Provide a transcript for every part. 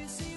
to see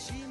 she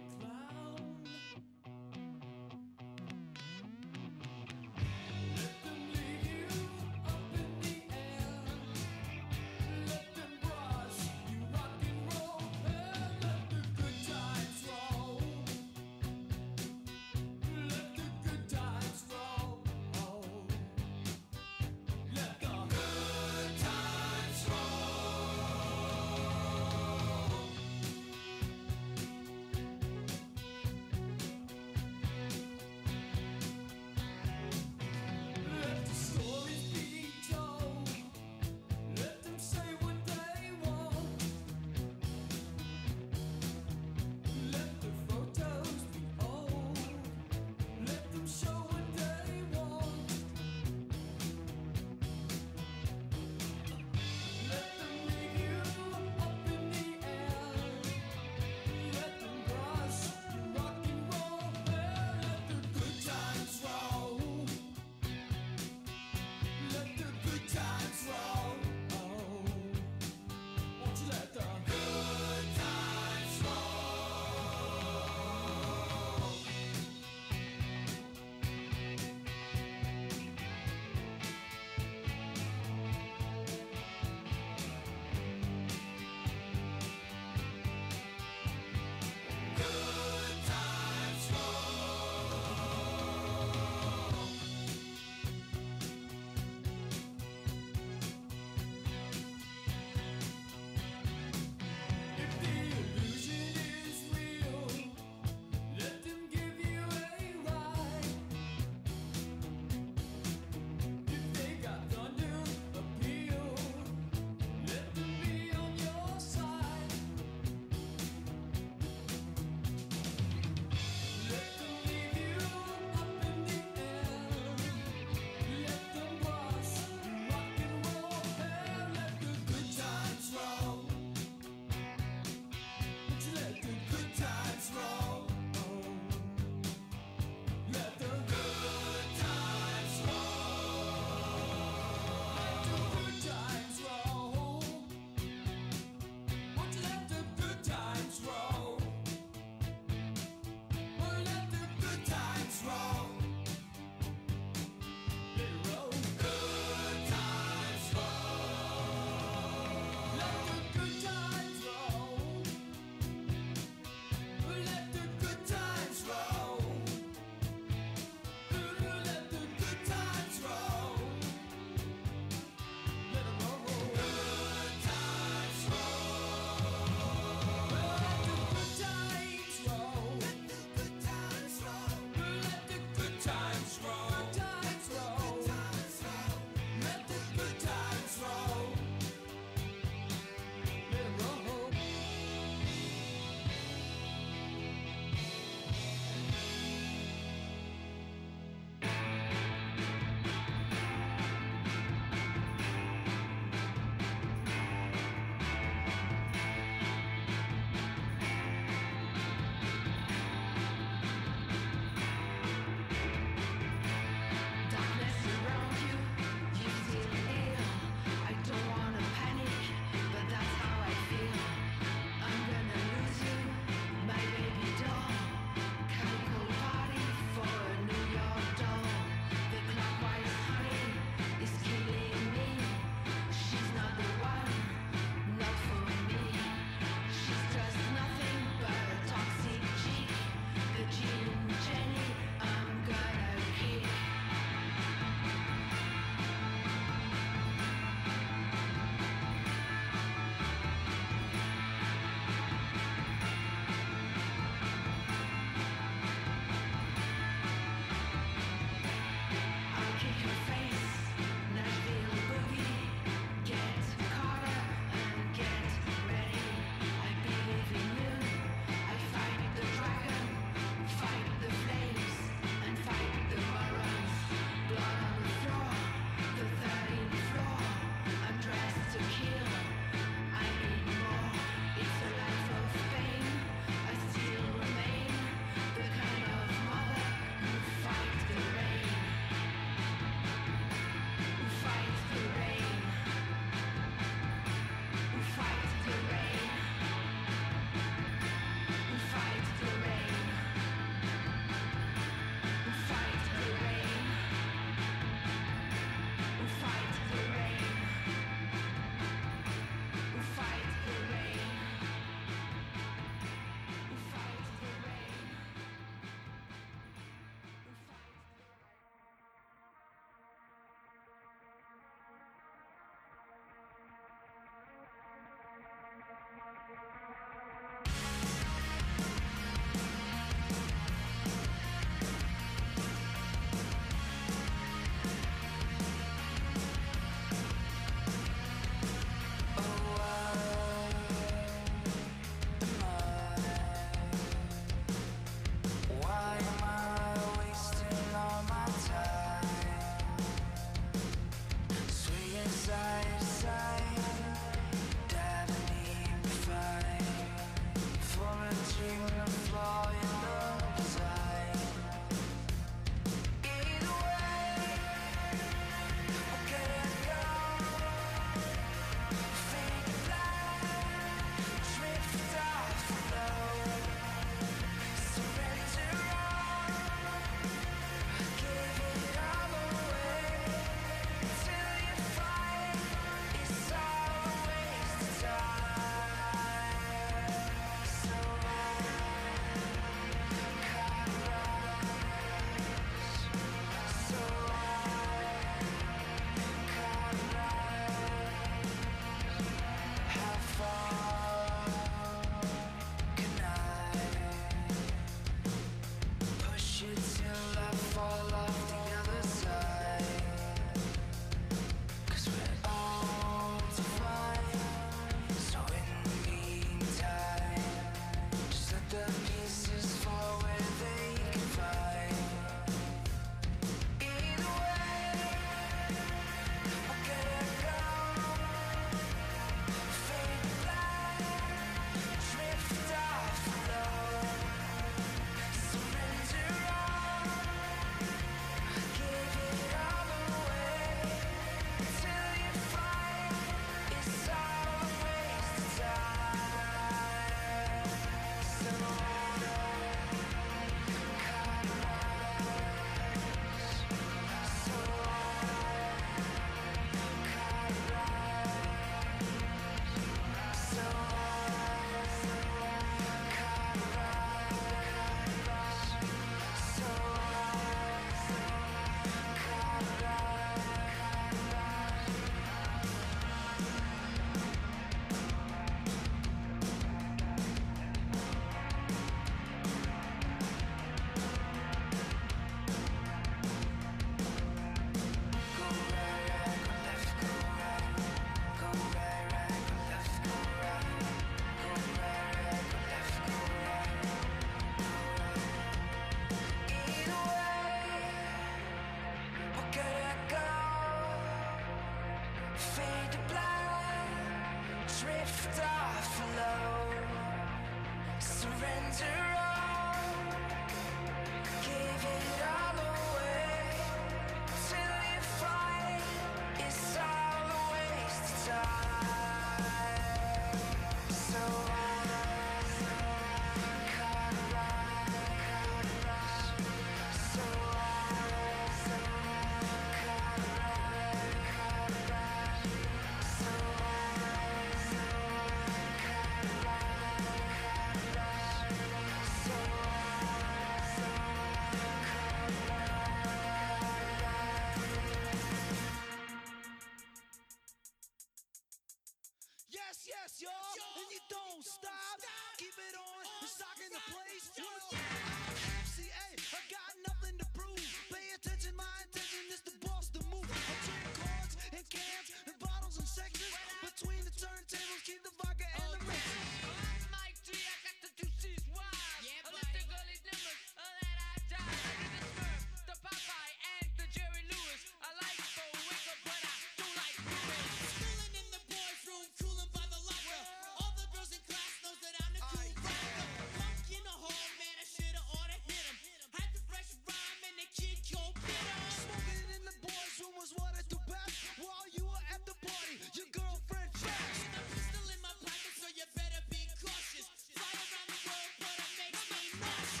Smash!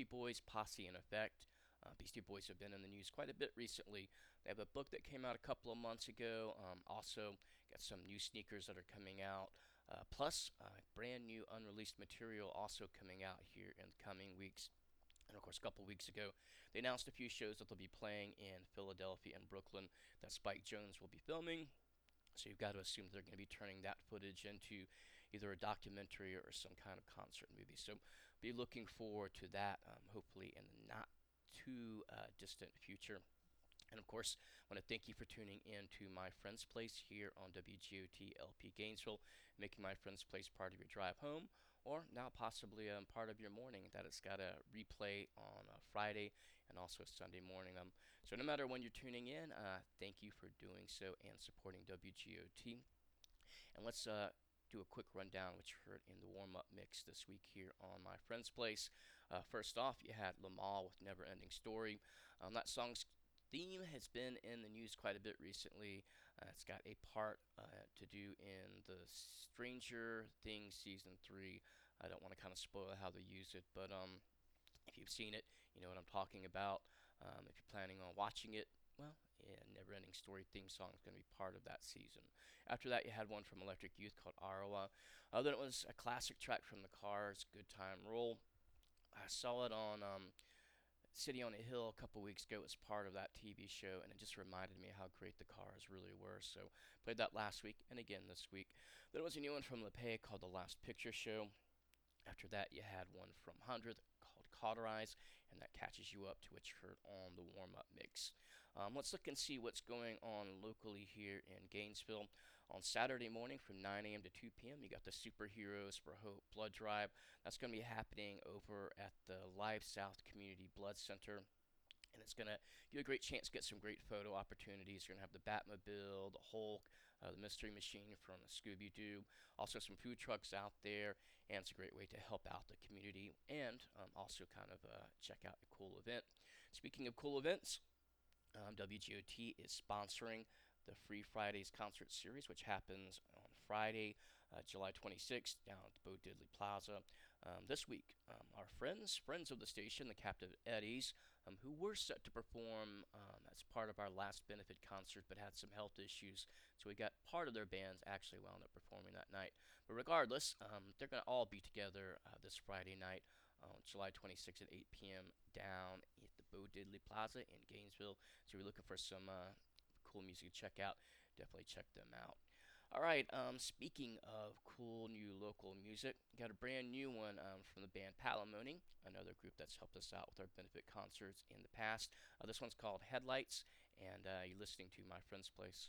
Beastie Boys Posse in Effect. Uh, Beastie Boys have been in the news quite a bit recently. They have a book that came out a couple of months ago. Um, also, got some new sneakers that are coming out. Uh, plus, uh, brand new unreleased material also coming out here in the coming weeks. And of course, a couple weeks ago, they announced a few shows that they'll be playing in Philadelphia and Brooklyn that Spike Jonze will be filming. So you've got to assume they're going to be turning that footage into either a documentary or some kind of concert movie. So be looking forward to that, um, hopefully in the not too uh, distant future. And of course, I want to thank you for tuning in to My Friend's Place here on WGOT LP Gainesville, making My Friend's Place part of your drive home, or now possibly um, part of your morning that it's got a replay on a Friday and also a Sunday morning. Um, so no matter when you're tuning in, uh, thank you for doing so and supporting WGOT. And let's uh, do a quick rundown, which you heard in the warm up mix this week here on My Friend's Place. Uh, first off, you had Limahl with Never Ending Story. Um, that song's theme has been in the news quite a bit recently. Uh, it's got a part uh, to do in the Stranger Things season three. I don't want to kind of spoil how they use it, but um, if you've seen it, you know what I'm talking about. Um, if you're planning on watching it, well, yeah, Never Ending Story theme song is going to be part of that season. After that, you had one from Electric Youth called Arawa. Uh, then it was a classic track from the Cars, Good Time Roll. I saw it on um, City on a Hill a couple weeks ago was part of that TV show, and it just reminded me how great the Cars really were. So played that last week and again this week. There was a new one from LePay called The Last Picture Show. After that, you had one from 100 called Cauterize, and that catches you up to what you heard on the warm up mix. Um, let's look and see what's going on locally here in Gainesville. On Saturday morning from 9 a.m. to 2 p.m., you got the Superheroes for Hope Blood Drive. That's going to be happening over at the LifeSouth Community Blood Center and it's going to give you a great chance to get some great photo opportunities. You're going to have the Batmobile, the Hulk, uh, the Mystery Machine from Scooby Doo, also some food trucks out there, and it's a great way to help out the community and um, also kind of uh, check out a cool event. Speaking of cool events, um, WGOT is sponsoring the Free Fridays concert series, which happens on Friday, uh, July 26th, down at Bo Diddley Plaza. Um, this week, um, our friends, friends of the station, the Captive Eddies, um, who were set to perform um, as part of our last benefit concert, but had some health issues, so we got part of their bands actually wound up performing that night. But regardless, um, they're going to all be together uh, this Friday night. Uh, July 26th at 8 p.m. down Bo Diddley Plaza in Gainesville. So we're looking for some uh, cool music to check out, definitely check them out. All right, um, speaking of cool new local music, got a brand new one um, from the band Palimony, another group that's helped us out with our benefit concerts in the past. Uh, this one's called Headlights, and uh, you're listening to My Friend's Place.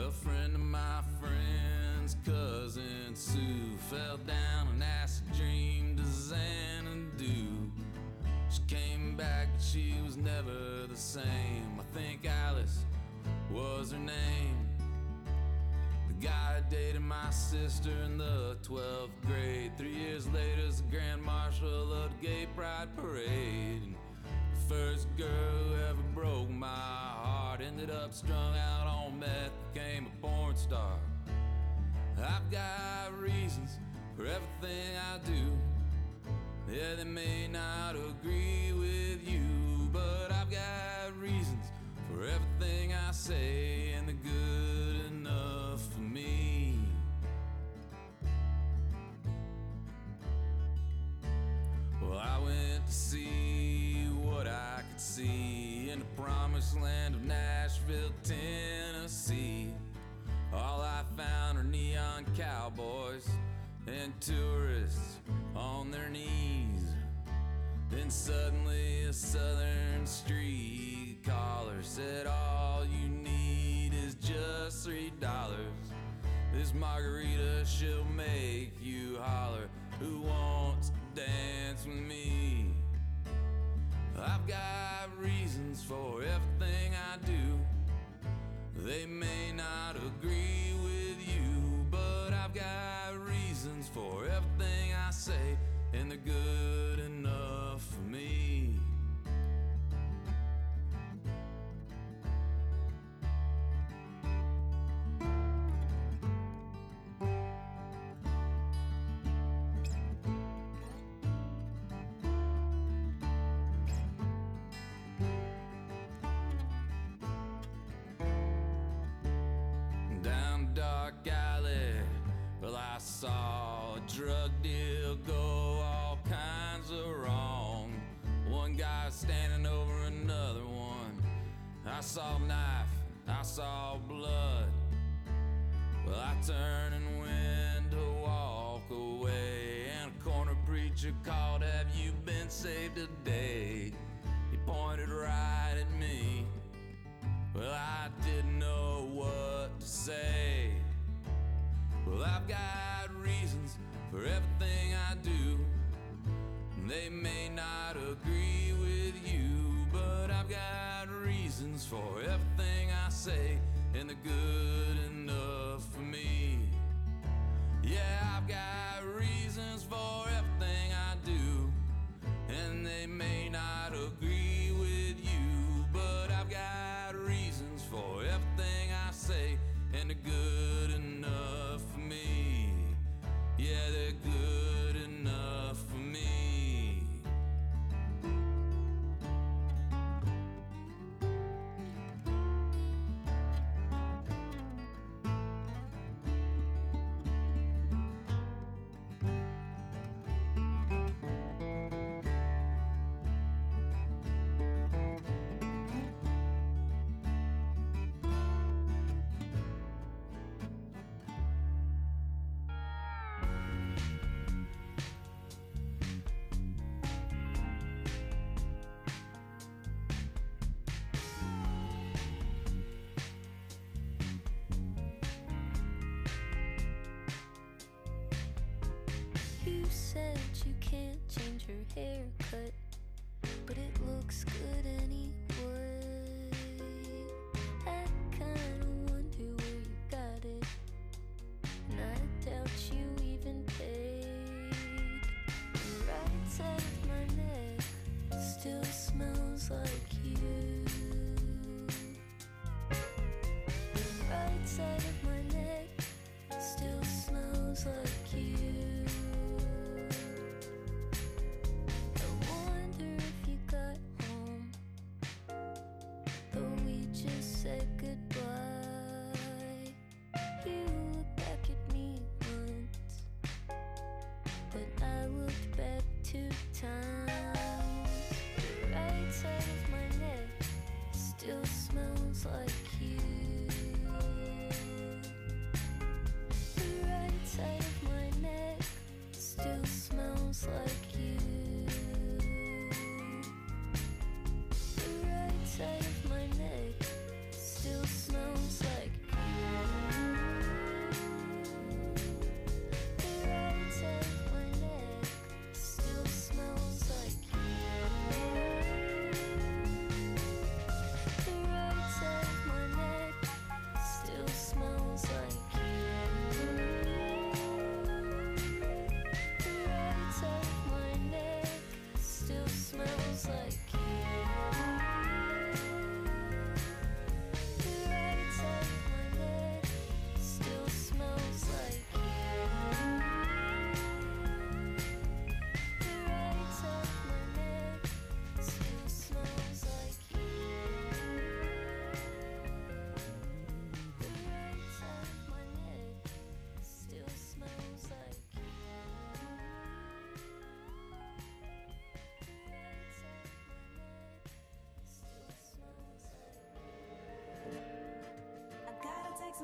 A friend of my friend's cousin Sue fell down an acid dream to Xanadu. She came back, but she was never the same. I think Alice was her name. The guy dated my sister in the 12th grade. Three years later, as the Grand Marshal of the Gay Pride Parade. And the first girl who ever broke my heart ended up strung out I've got reasons for everything I do. Yeah, they may not agree with you, but I've got reasons for everything I say, This margarita, she'll make you holler. Who wants to dance with me? I've got reasons for everything I do. They may not agree with you, but I've got reasons for everything I say, and they're good enough for me. Preacher called, Have you been saved today? He pointed right at me. Well, I didn't know what to say. Well, I've got reasons for everything I do. They may not agree with you, but I've got reasons for everything I say, and they're good enough for me. Yeah, I've got reasons for not agree with you, but I've got reasons for everything I say, and they're good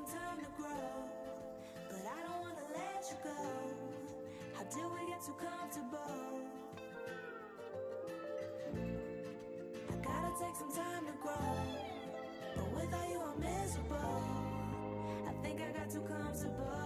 some time to grow, but I don't wanna let you go. How do we get comfortable? I gotta take some time to grow, but without you I'm miserable. I think I got too comfortable.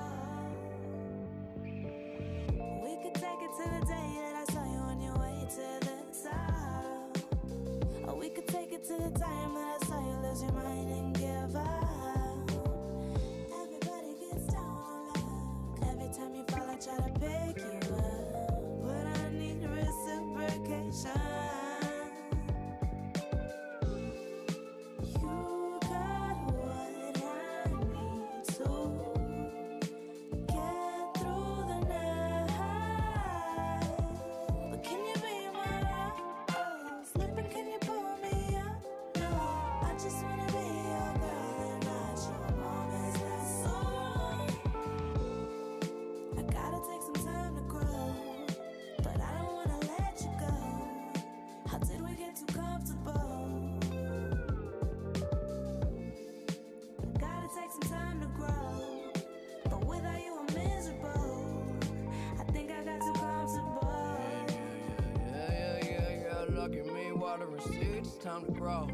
Water it's time to grow.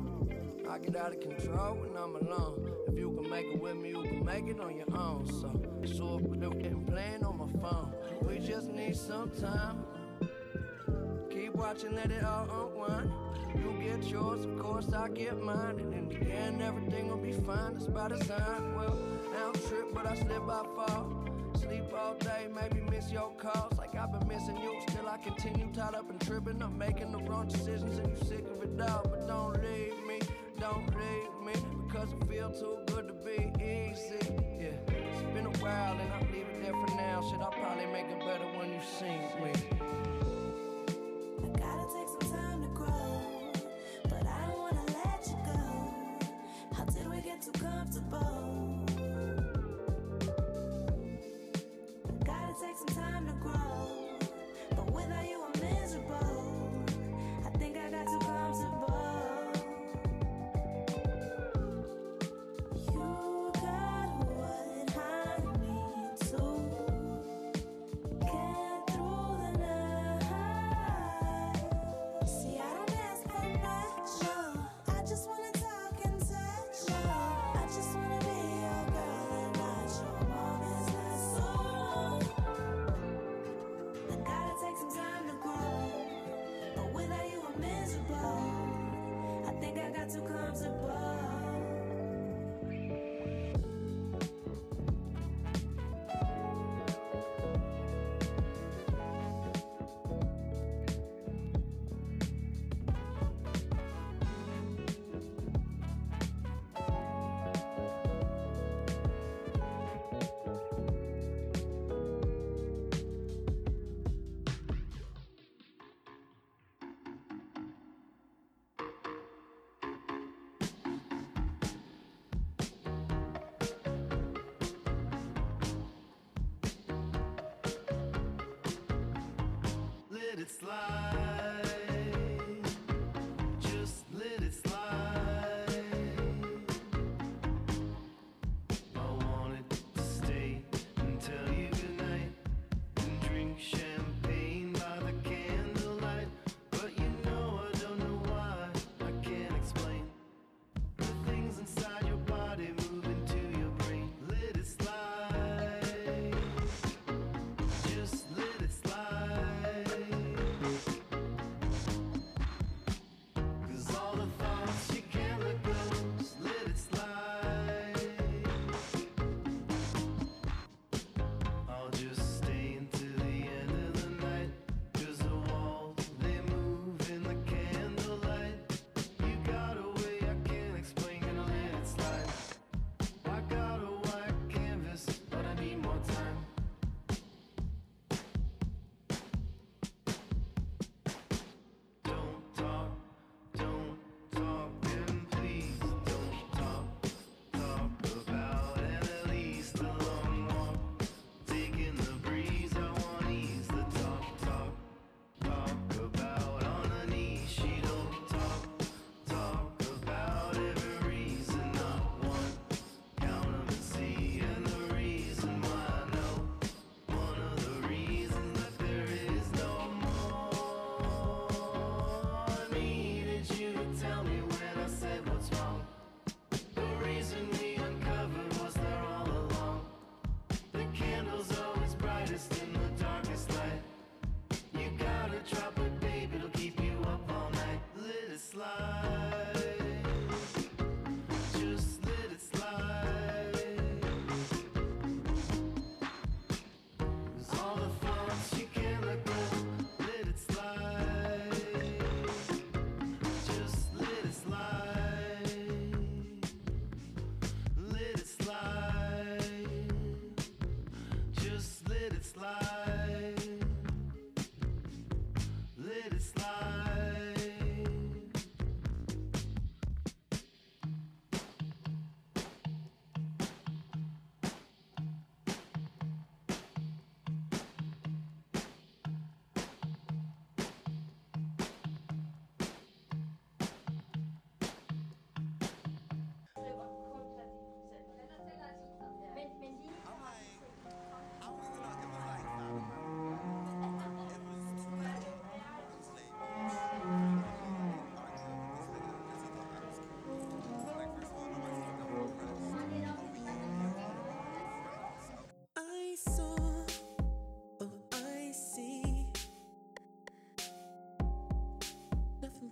I get out of control when I'm alone. If you can make it with me, you can make it on your own. So, so getting playing on my phone. We just need some time. Keep watching, let it all unwind. You get yours, of course I get mine. And in the end, everything will be fine. It's by design. Well, now I don't trip, but I slip, I fall. Sleep all day, maybe miss your calls. Like I've been missing you, still I continue tied up and tripping. I'm making the wrong decisions all. But don't leave me, don't leave me, because it feel too good to be easy. Yeah, it's been a while and I'll leave it there for now. Shit, I'll probably make it better when you see me. I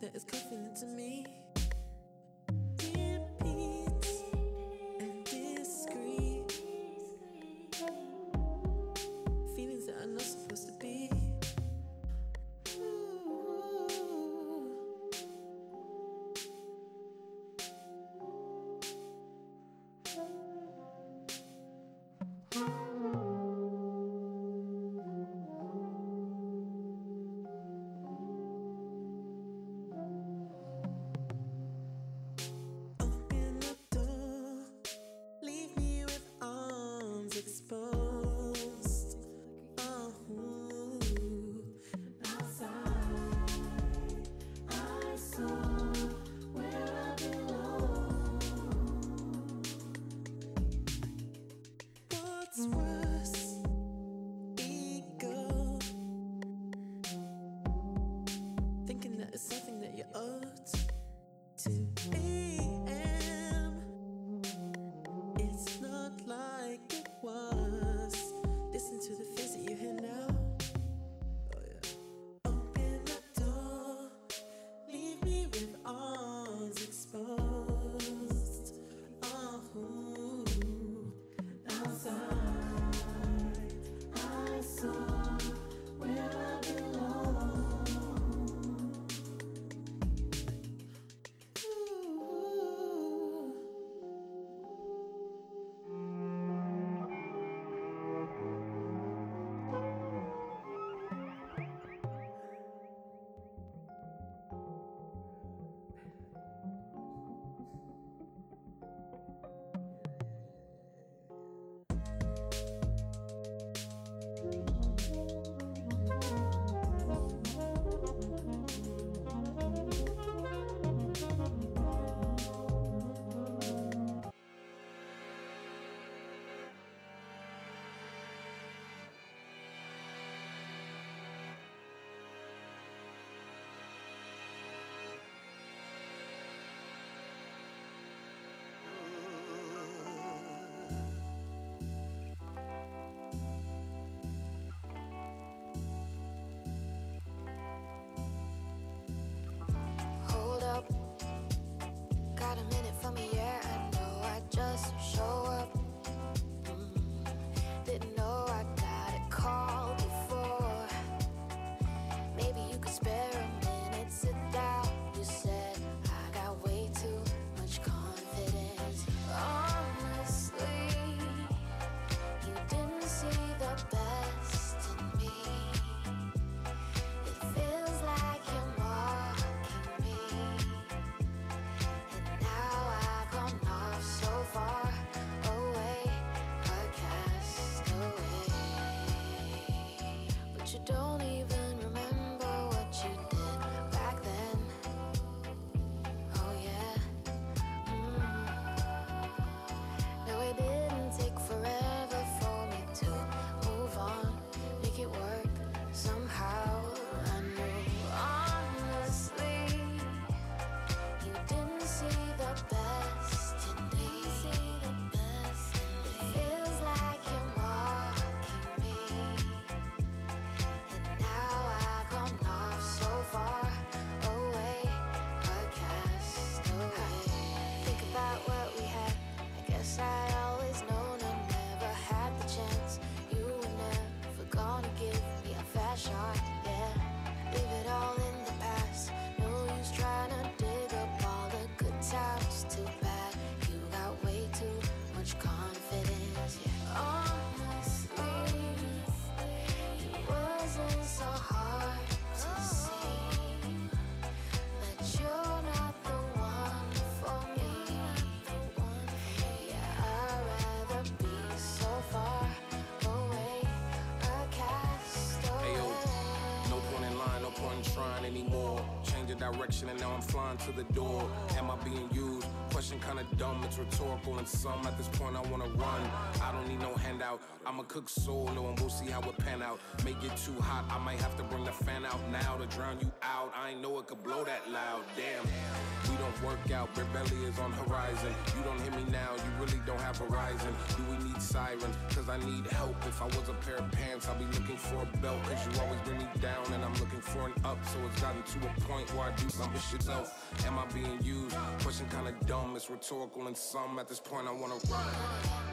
that is confusing to me. Anymore. Change of direction and now I'm flying to the door. Am I being used? Question kinda dumb, it's rhetorical and some at this point I wanna run. I don't need no handout. I'ma cook solo and we'll see how it pan out. May get too hot, I might have to bring the fan out now to drown you out. I ain't know it could blow that loud. Damn, we don't work out. Rebellion is on horizon. You don't hear me now, you really don't have horizon. Do we need sirens? Cause I need help. If I was a pair of pants, I'll be looking for a belt. Cause you always bring me down and I'm looking for an up. So it's gotten to a point where I do some shit self. Am I being used? Question kinda dumb, it's rhetorical and some at this point I wanna run.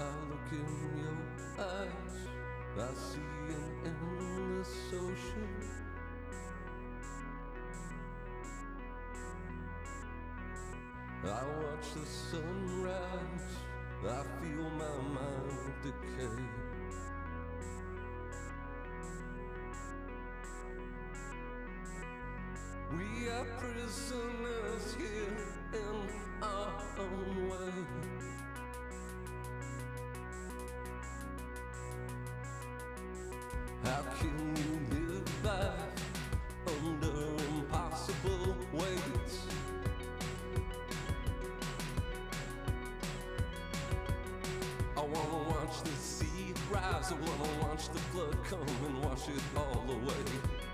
I look in your eyes, I see an endless ocean. I watch the sun rise, I feel my mind decay. We are prisoners here in our own way. flood come and wash it all away.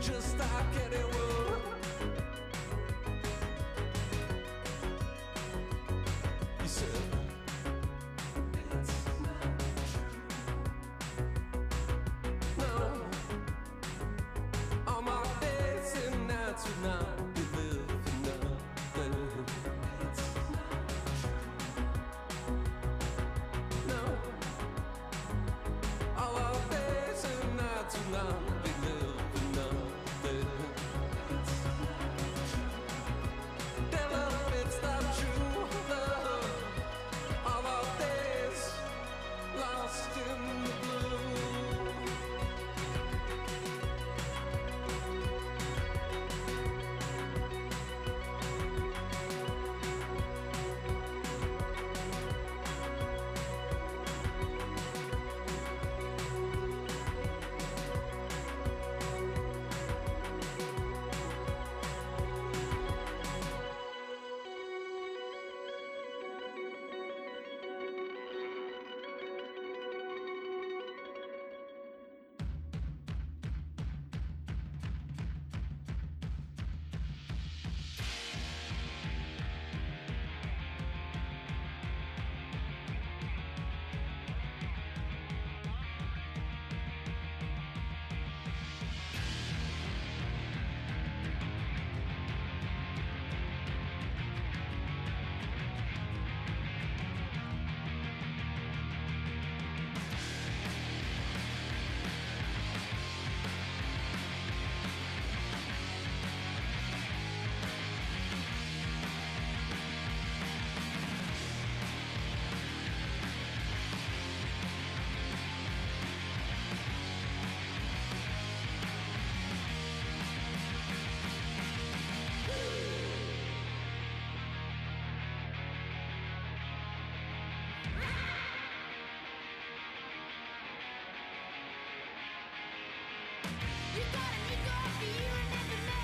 just stop. you got a new need for you.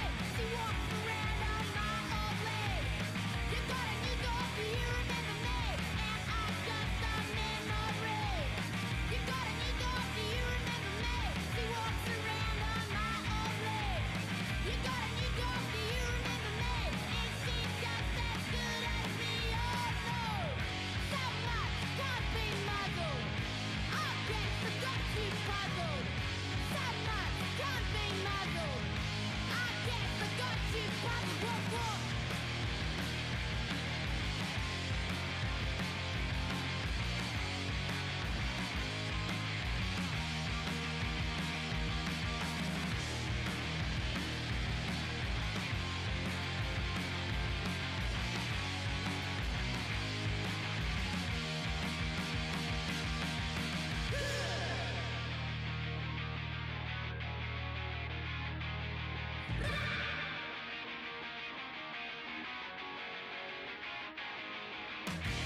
here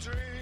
dream,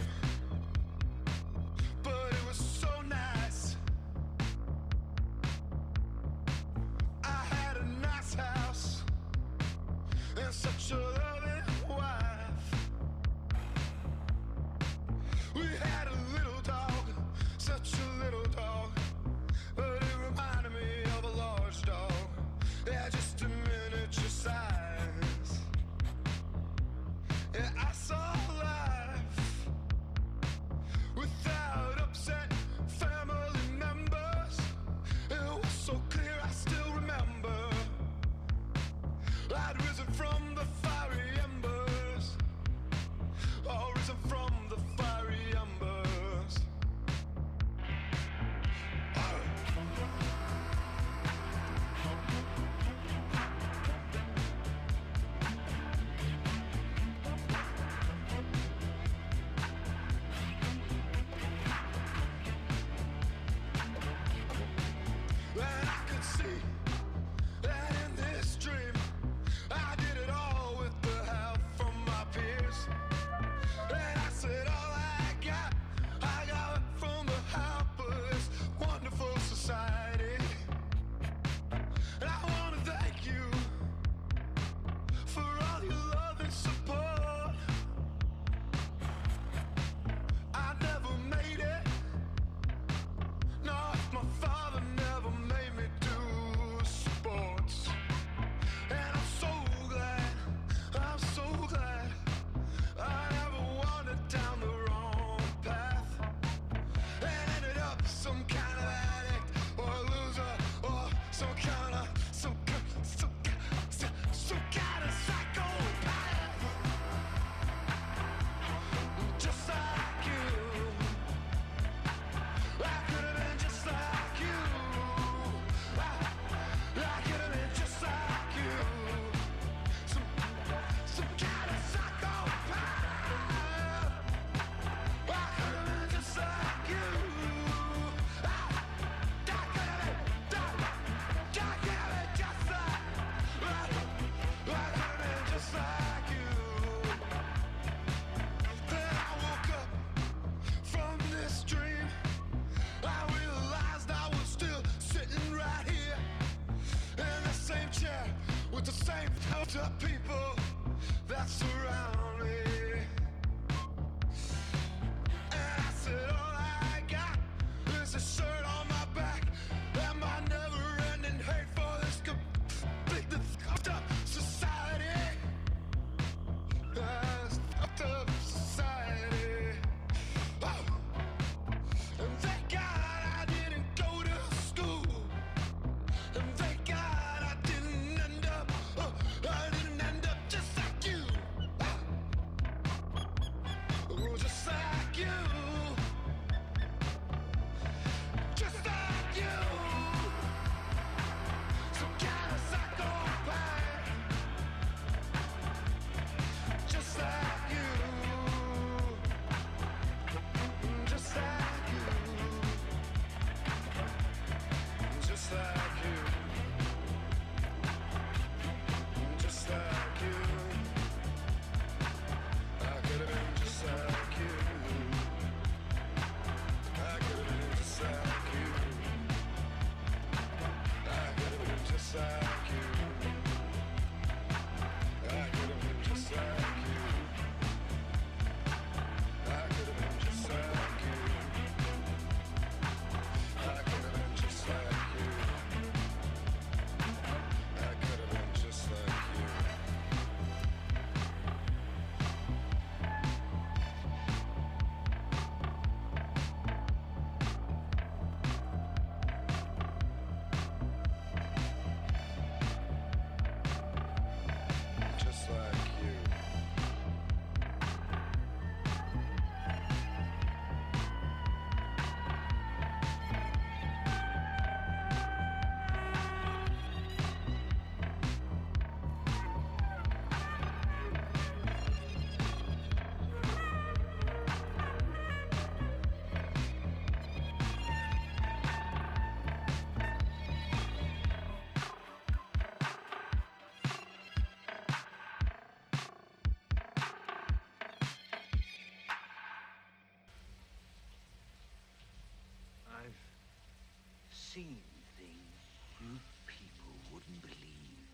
seen things you people wouldn't believe.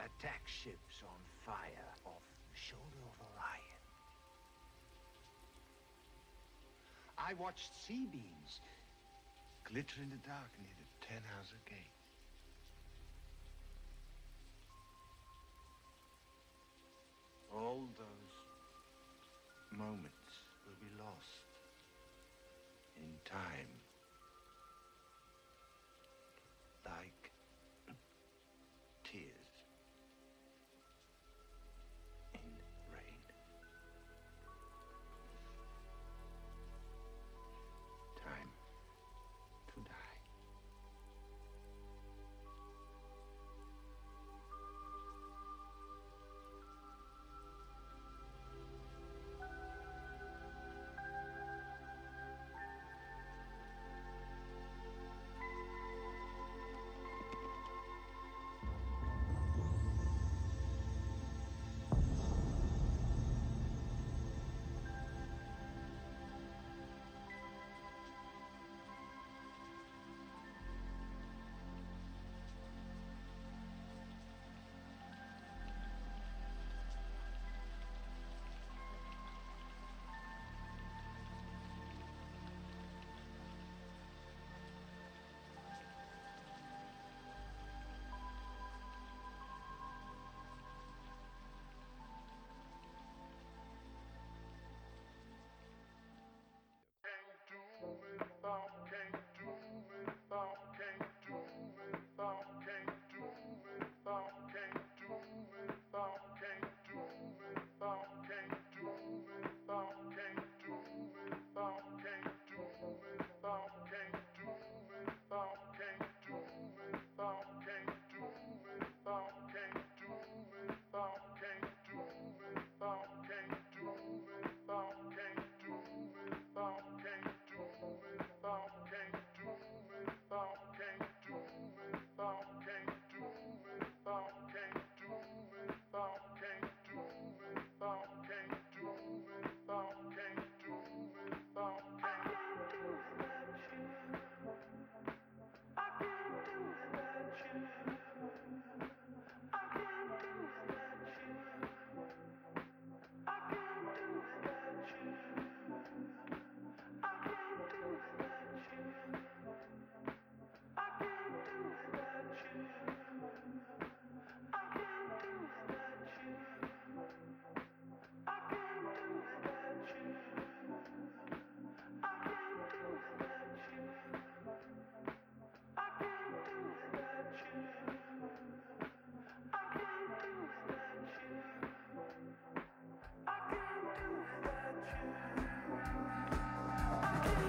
Attack ships on fire off the shoulder of Orion. I watched sea beams glitter in the dark near the Ten Tannhauser Gate.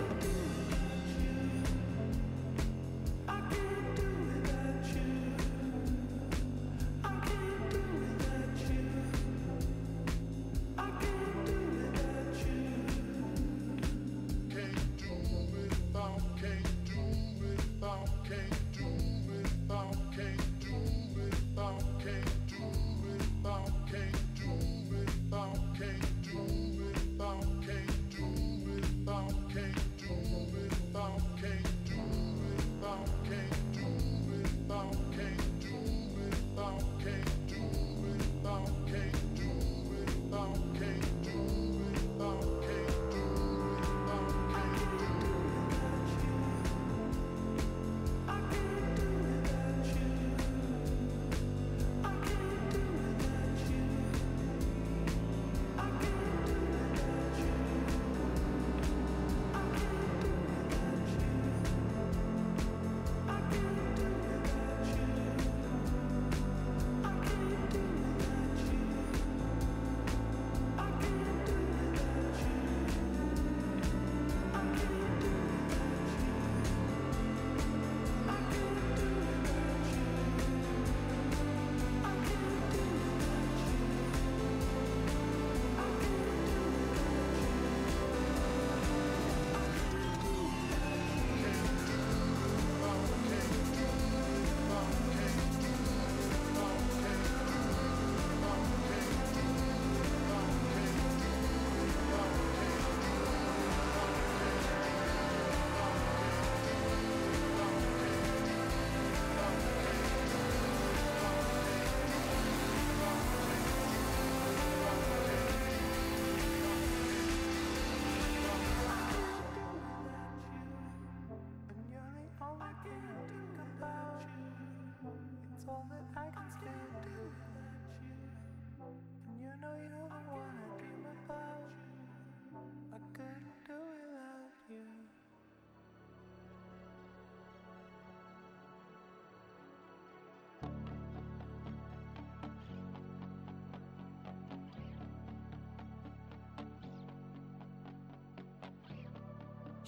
do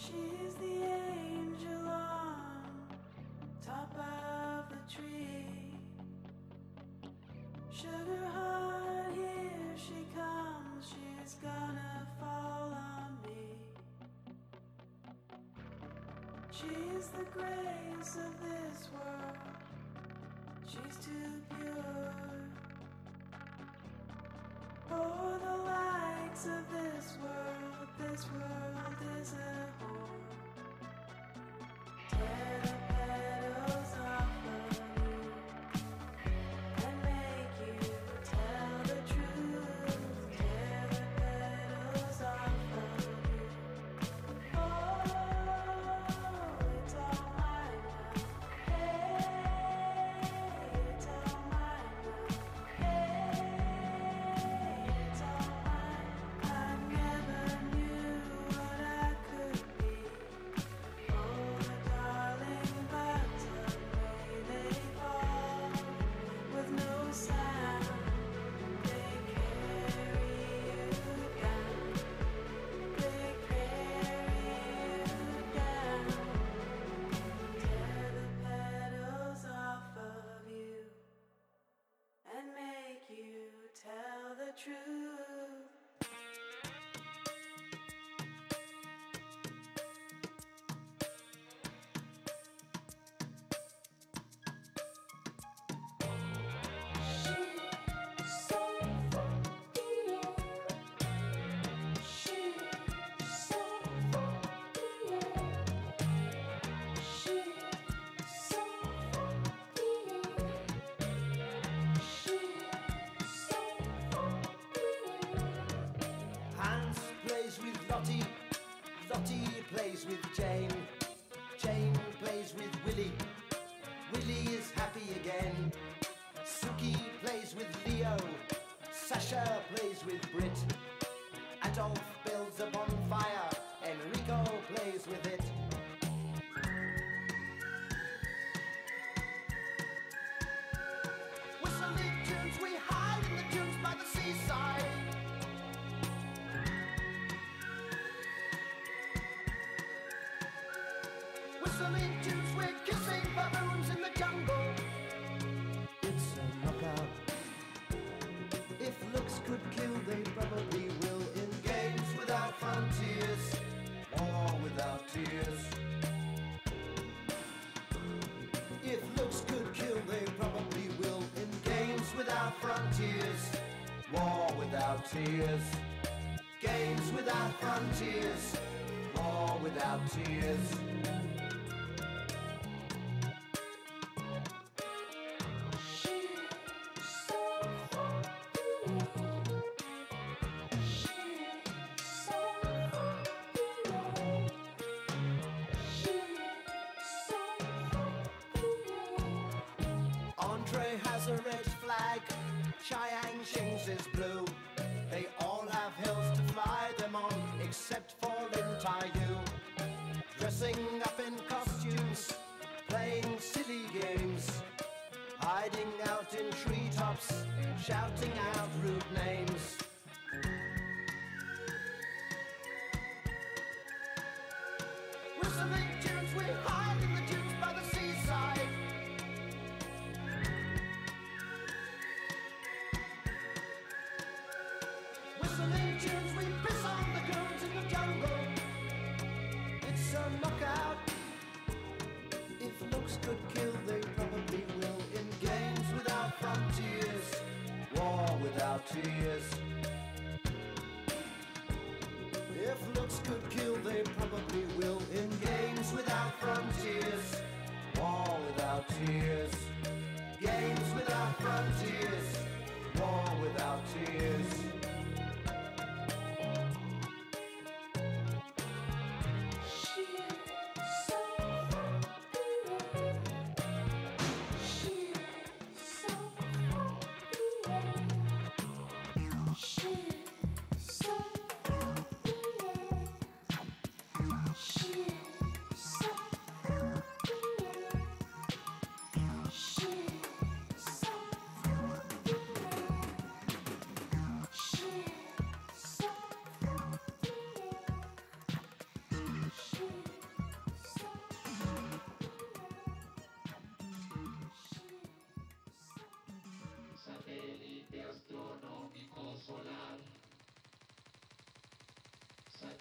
She's the angel on top of the tree. Sugar heart, here she comes. She's gonna fall on me. She's the grace of this world. She's too pure. For the likes of this world, this world is a Lottie, Lottie plays with Jane, Jane plays with Willie Tunes, we're kissing baboons in the jungle. It's a knockout. If looks could kill, they probably will. In games without frontiers, war without tears. If looks could kill, they probably will. In games without frontiers, war without tears. Games without frontiers, war without tears. Andre has a red flag, Chiang Shing's is blue.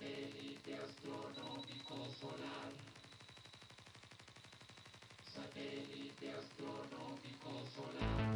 satélite astronómico solar. Satélite astronómico solar.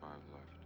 45 left.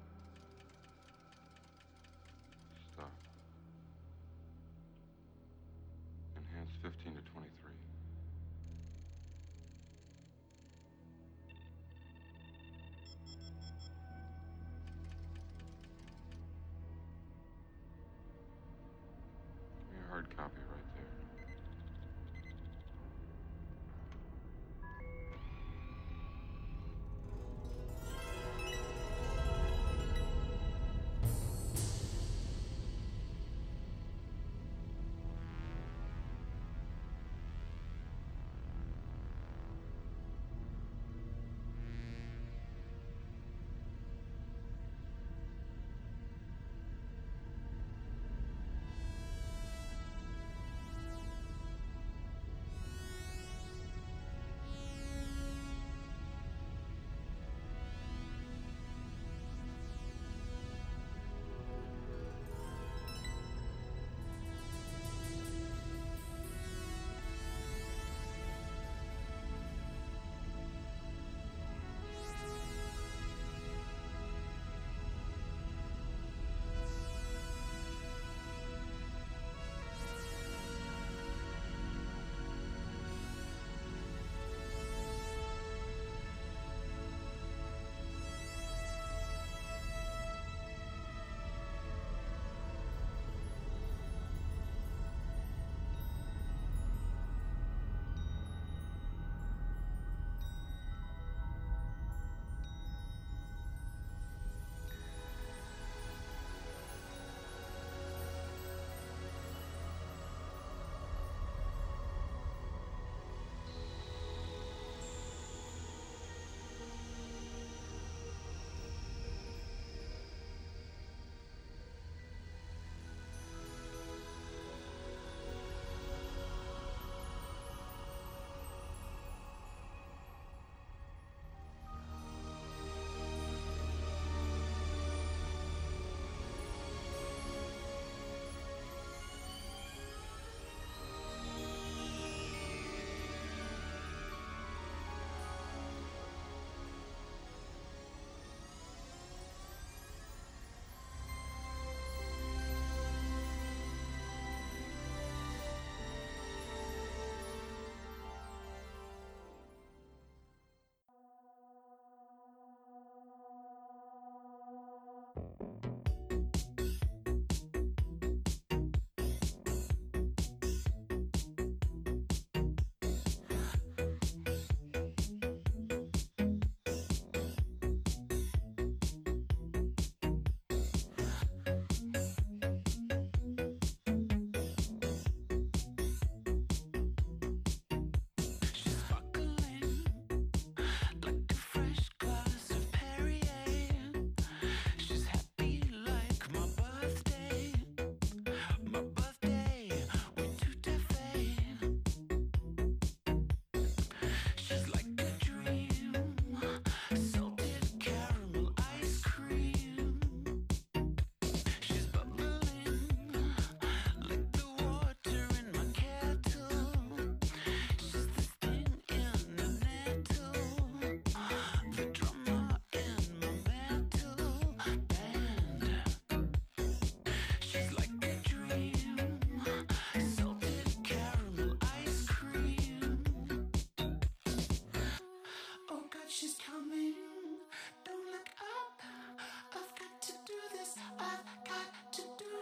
to do.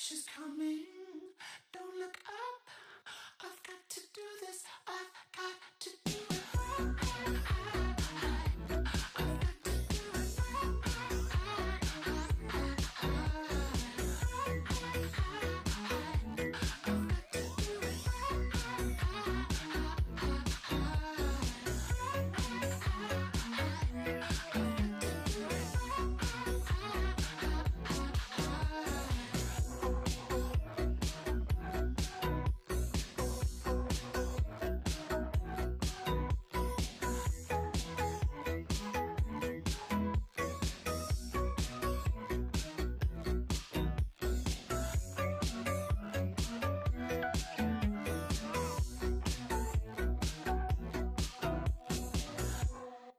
She's coming